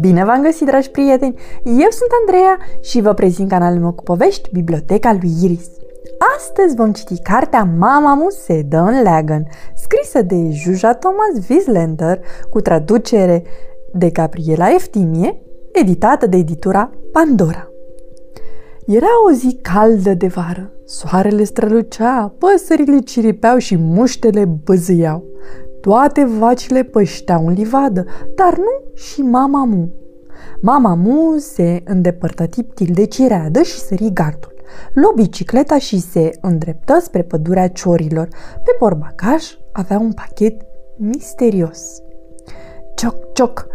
Bine v-am găsit, dragi prieteni! Eu sunt Andreea și vă prezint canalul meu cu povești, Biblioteca lui Iris. Astăzi vom citi cartea Mama mu se dă în leagăn, scrisă de Juja Thomas Wieslander, cu traducere de Gabriela Eftimie, editată de editura Pandora. Era o zi caldă de vară. Soarele strălucea, păsările ciripeau și muștele băzâiau. Toate vacile pășteau în livadă, dar nu și mama mu. Mama mu se îndepărtă tiptil de cireadă și sări gardul. Lu bicicleta și se îndreptă spre pădurea ciorilor. Pe porbacaj avea un pachet misterios. Cioc, cioc!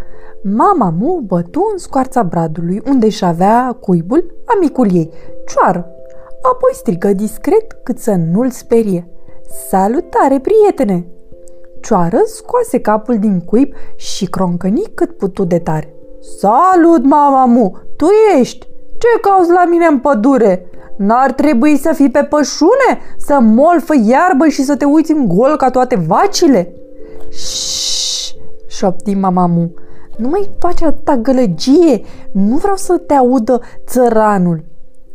Mama mu bătu în scoarța bradului, unde își avea cuibul amicul ei, cioară. Apoi strigă discret cât să nu-l sperie. Salutare, prietene! Cioară scoase capul din cuib și croncăni cât putu de tare. Salut, mama mu! Tu ești! Ce cauți la mine în pădure? N-ar trebui să fii pe pășune, să molfă iarbă și să te uiți în gol ca toate vacile? Șșș, șopti mama mu. Nu mai face atâta gălăgie, nu vreau să te audă țăranul.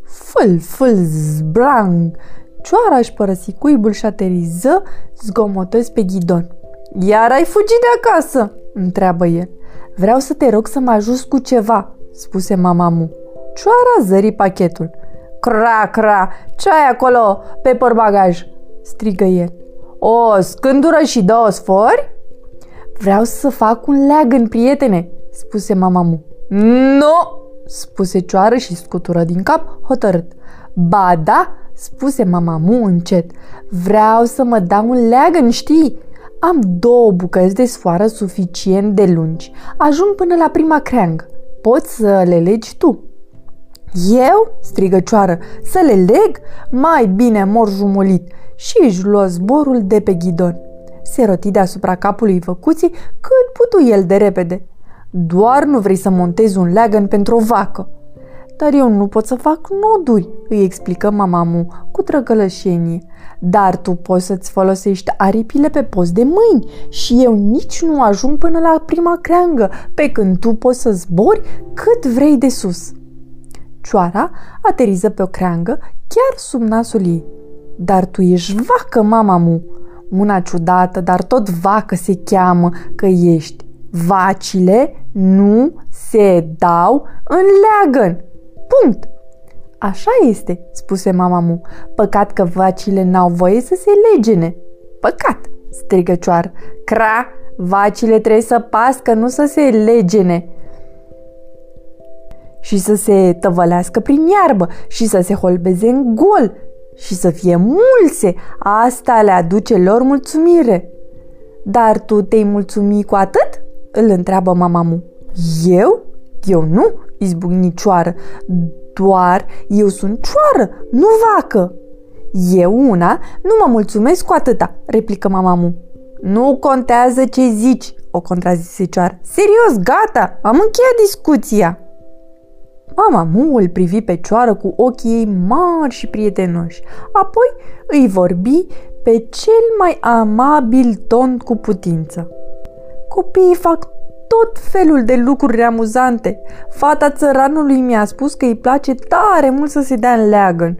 Fâl, fâl, zbrang, Cioara își părăsi cuibul și ateriză zgomotăți pe ghidon. Iar ai fugit de acasă?" întreabă el. Vreau să te rog să mă ajuți cu ceva," spuse mama mu. Cioara zări pachetul. Cra, cra, ce ai acolo pe porbagaj? strigă el. O scândură și două sfori? Vreau să fac un leagăn, prietene, spuse mama mu. Nu, spuse cioară și scutură din cap hotărât. Ba da, spuse mama mu încet. Vreau să mă dau un leagăn, știi? Am două bucăți de sfoară suficient de lungi. Ajung până la prima creangă. Poți să le legi tu. Eu? strigă cioară. Să le leg? Mai bine mor jumulit. Și își luă zborul de pe ghidon. Se roti deasupra capului văcuții cât putu el de repede. Doar nu vrei să montezi un leagăn pentru o vacă, dar eu nu pot să fac noduri, îi explică mamamu cu trăgălășenie. Dar tu poți să-ți folosești aripile pe post de mâini și eu nici nu ajung până la prima creangă, pe când tu poți să zbori cât vrei de sus. Cioara ateriză pe o creangă chiar sub nasul ei. Dar tu ești vacă, mamamu! Una ciudată, dar tot vacă se cheamă că ești. Vacile nu se dau în leagăn. Punct! Așa este, spuse mama mu. Păcat că vacile n-au voie să se legene. Păcat, strigă cioar. Cra, vacile trebuie să pască, nu să se legene. Și să se tăvălească prin iarbă și să se holbeze în gol și să fie mulse. Asta le aduce lor mulțumire. Dar tu te-ai mulțumi cu atât? Îl întreabă mama mu. Eu? Eu nu, izbucni cioară. Doar eu sunt cioară, nu vacă. Eu una nu mă mulțumesc cu atâta, replică mama mu. Nu contează ce zici, o contrazise cioară. Serios, gata, am încheiat discuția. Mama mu îl privi pe cioară cu ochii ei mari și prietenoși. Apoi îi vorbi pe cel mai amabil ton cu putință. Copiii fac tot felul de lucruri amuzante. Fata țăranului mi-a spus că îi place tare mult să se dea în leagăn.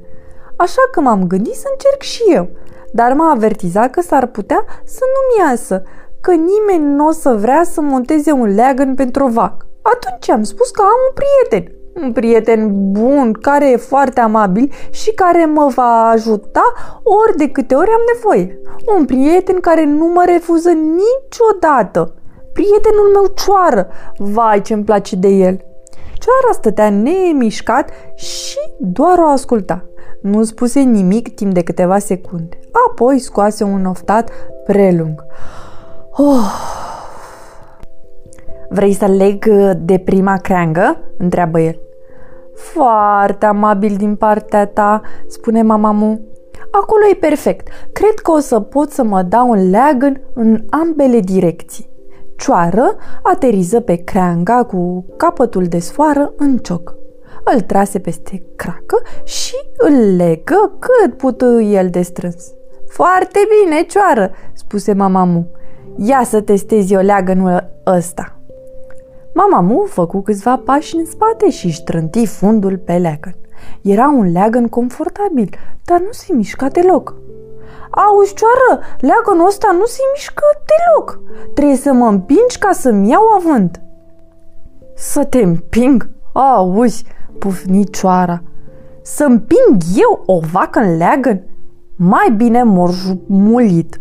Așa că m-am gândit să încerc și eu, dar m-a avertizat că s-ar putea să nu-mi iasă, că nimeni nu o să vrea să monteze un leagăn pentru o vac. Atunci am spus că am un prieten, un prieten bun, care e foarte amabil și care mă va ajuta ori de câte ori am nevoie. Un prieten care nu mă refuză niciodată prietenul meu Cioară, vai ce-mi place de el. Cioara stătea nemișcat și doar o asculta. Nu spuse nimic timp de câteva secunde. Apoi scoase un oftat prelung. Oh. Vrei să leg de prima creangă? întreabă el. Foarte amabil din partea ta, spune mama mu. Acolo e perfect. Cred că o să pot să mă dau un leagăn în ambele direcții. Cioară ateriză pe creanga cu capătul de sfoară în cioc. Îl trase peste cracă și îl legă cât putu el de strâns. Foarte bine, cioară, spuse mama Mu. Ia să testezi o leagănul ăsta. Mama Mu făcu câțiva pași în spate și își trânti fundul pe leagăn. Era un leagăn confortabil, dar nu se mișca deloc. Auzi, cioară, leagănul ăsta nu se mișcă deloc. Trebuie să mă împingi ca să-mi iau avânt. Să te împing? Auzi, pufni cioara. Să împing eu o vacă în leagăn? Mai bine mor mulit.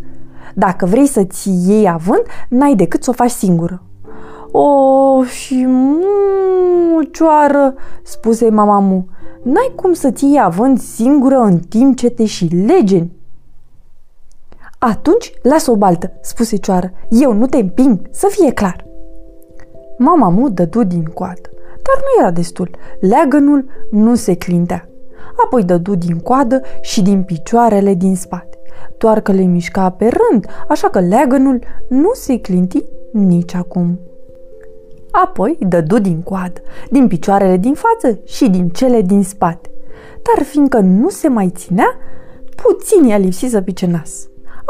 Dacă vrei să-ți iei avânt, n-ai decât să o faci singură. O, și mu, cioară, spuse mama mu, n-ai cum să-ți iei avânt singură în timp ce te și legeni. Atunci lasă o baltă, spuse cioară. Eu nu te împing, să fie clar. Mama mu dădu din coadă, dar nu era destul. Leagănul nu se clintea. Apoi dădu din coadă și din picioarele din spate. Doar că le mișca pe rând, așa că leagănul nu se clinti nici acum. Apoi dădu din coadă, din picioarele din față și din cele din spate. Dar fiindcă nu se mai ținea, puțin i-a lipsit să pice nas.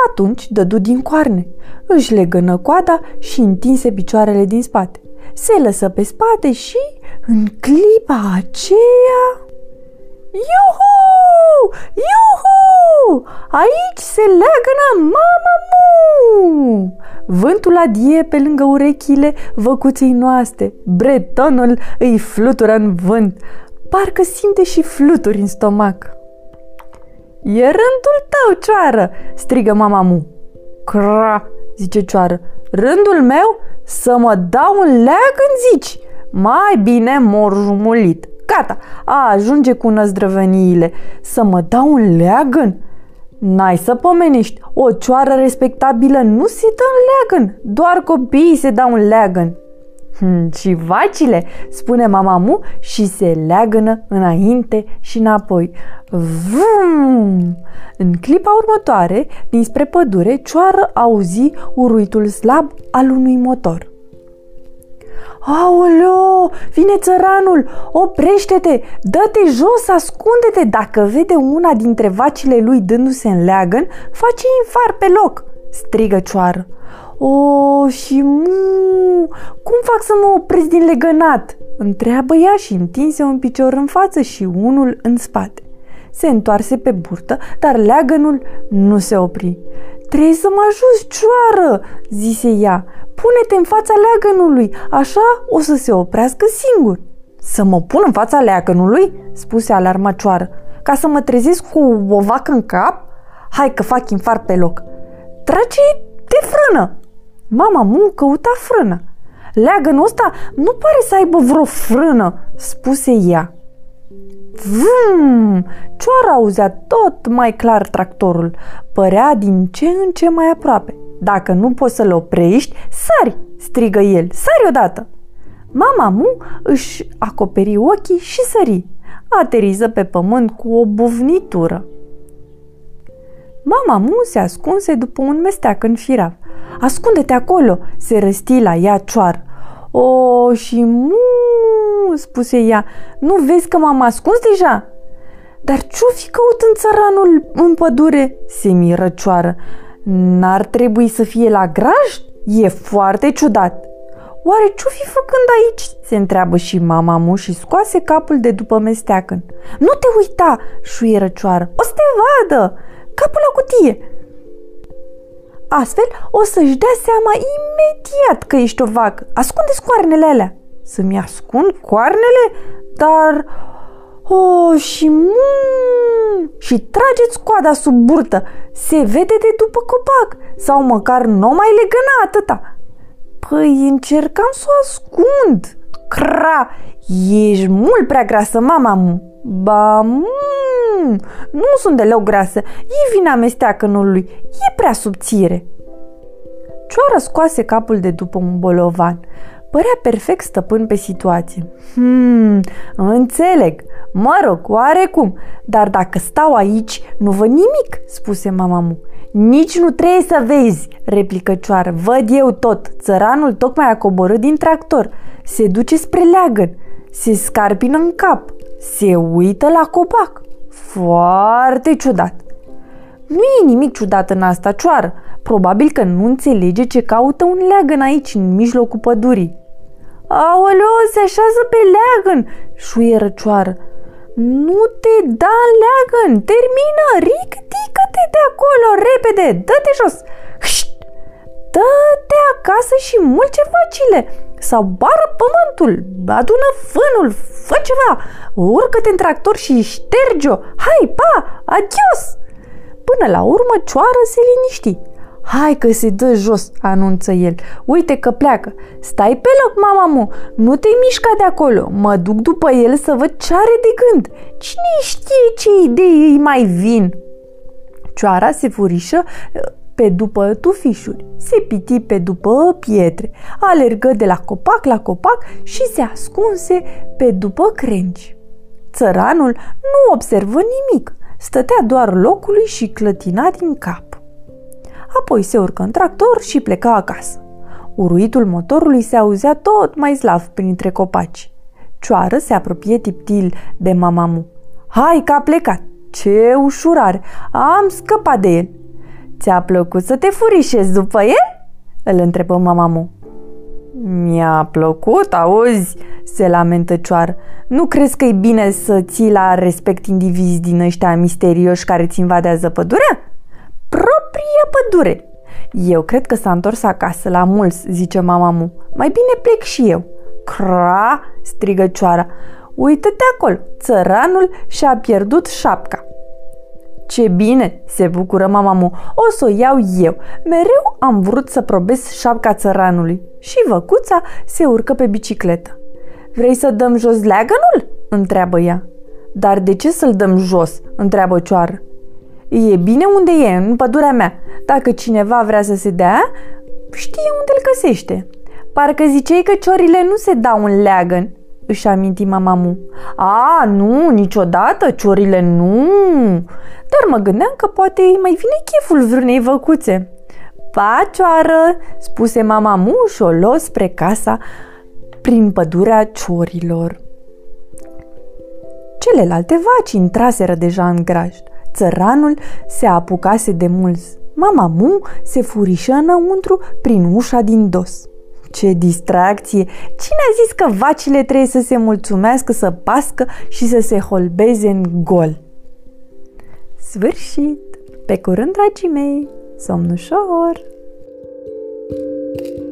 Atunci dădu din coarne, își legănă coada și întinse picioarele din spate. Se lăsă pe spate și, în clipa aceea... Iuhu! Iuhu! Aici se leagănă mama mu! Vântul adie pe lângă urechile văcuței noastre. Bretonul îi flutură în vânt. Parcă simte și fluturi în stomac. E rândul tău, cioară!" strigă mama mu. Cra, zice cioară. Rândul meu? Să mă dau un leag în zici? Mai bine mor jumulit. Gata, a, ajunge cu năzdrăveniile. Să mă dau un leagăn? N-ai să pomenești, o cioară respectabilă nu se dă în leagăn, doar copiii se dau în leagăn. Hmm, și vacile, spune mama mu și se leagănă înainte și înapoi. Vum! În clipa următoare, dinspre pădure, cioară auzi uruitul slab al unui motor. Aoleo, vine țăranul, oprește-te, dă-te jos, ascunde-te. Dacă vede una dintre vacile lui dându-se în leagăn, face infar pe loc, strigă cioară. O, și mu, cum fac să mă opresc din legănat? Întreabă ea și întinse un picior în față și unul în spate. Se întoarse pe burtă, dar leagănul nu se opri. Trebuie să mă ajut, cioară, zise ea. Pune-te în fața leagănului, așa o să se oprească singur. Să mă pun în fața leagănului? spuse alarma cioară. Ca să mă trezesc cu o vacă în cap? Hai că fac infar pe loc. Trage de frână! Mama mu căuta frână. Leagănul ăsta nu pare să aibă vreo frână, spuse ea. Vum! Cioara auzea tot mai clar tractorul. Părea din ce în ce mai aproape. Dacă nu poți să-l oprești, sari! strigă el. Sari odată! Mama mu își acoperi ochii și sări. Ateriză pe pământ cu o buvnitură. Mama mu se ascunse după un mesteac în firav. Ascunde-te acolo!" se răsti la ea cioar. O, și mu, spuse ea, nu vezi că m-am ascuns deja? Dar ce-o fi căutând țăranul în pădure? Se miră cioară. N-ar trebui să fie la graj? E foarte ciudat. Oare ce-o fi făcând aici? Se întreabă și mama mu și scoase capul de după mesteacăn. Nu te uita, șuieră cioară, o să te vadă! Capul la cutie! Astfel o să-și dea seama imediat că ești o vacă. Ascunde-ți coarnele alea. Să-mi ascund coarnele? Dar... Oh, și mm, și trageți coada sub burtă. Se vede de după copac. Sau măcar nu mai legăna atâta. Păi încercam să o ascund. Cra, ești mult prea grasă, mama mu. Ba, mm, nu sunt deloc grasă. E vina mesteacănului. E prea subțire. Cioara scoase capul de după un bolovan. Părea perfect stăpân pe situație. Hmm, înțeleg. Mă rog, oarecum. Dar dacă stau aici, nu văd nimic, spuse mama mu. Nici nu trebuie să vezi, replică cioară. Văd eu tot. Țăranul tocmai a coborât din tractor. Se duce spre leagăn. Se scarpină în cap se uită la copac. Foarte ciudat. Nu e nimic ciudat în asta, cioară. Probabil că nu înțelege ce caută un leagăn aici, în mijlocul pădurii. Aoleo, se așează pe leagăn, șuie răcioară. Nu te da leagăn, termină, ridică-te de acolo, repede, dă-te jos. Șt! Dă-te acasă și mulce vacile sau bară pământul, adună fânul, fă ceva, urcă-te în tractor și șterge-o. Hai, pa, adios! Până la urmă, cioară se liniști. Hai că se dă jos, anunță el. Uite că pleacă. Stai pe loc, mama mu, nu te mișca de acolo. Mă duc după el să văd ce are de gând. Cine știe ce idei îi mai vin? Cioara se furișă pe după tufișuri, se piti pe după pietre, alergă de la copac la copac și se ascunse pe după crengi. Țăranul nu observă nimic, stătea doar locului și clătina din cap. Apoi se urcă în tractor și pleca acasă. Uruitul motorului se auzea tot mai slav printre copaci. Cioară se apropie tiptil de mamamu. Hai că a plecat! Ce ușurare! Am scăpat de el! Ți-a plăcut să te furișezi după el? Îl întrebă mamamu. Mi-a plăcut, auzi, se lamentă cioar. Nu crezi că e bine să ții la respect indivizi din ăștia misterioși care ți invadează pădurea? Propria pădure! Eu cred că s-a întors acasă la mulți, zice mamamu. Mai bine plec și eu. Cra, strigă cioara. Uită-te acolo, țăranul și-a pierdut șapca. Ce bine, se bucură mama mu, o să o iau eu. Mereu am vrut să probez șapca țăranului. Și văcuța se urcă pe bicicletă. Vrei să dăm jos leagănul? întreabă ea. Dar de ce să-l dăm jos? întreabă cioară. E bine unde e, în pădurea mea. Dacă cineva vrea să se dea, știe unde îl găsește. Parcă ziceai că ciorile nu se dau în leagăn, își aminti mamamu. A, nu, niciodată, ciorile nu. Dar mă gândeam că poate îi mai vine cheful vreunei văcuțe. Pacioară, spuse mamamu și o luă spre casa prin pădurea ciorilor. Celelalte vaci intraseră deja în grajd. Țăranul se apucase de mulți. Mama Mu se furișă înăuntru prin ușa din dos. Ce distracție! Cine a zis că vacile trebuie să se mulțumească, să pască și să se holbeze în gol? Sfârșit! Pe curând, dragii mei! Somn ușor! thank you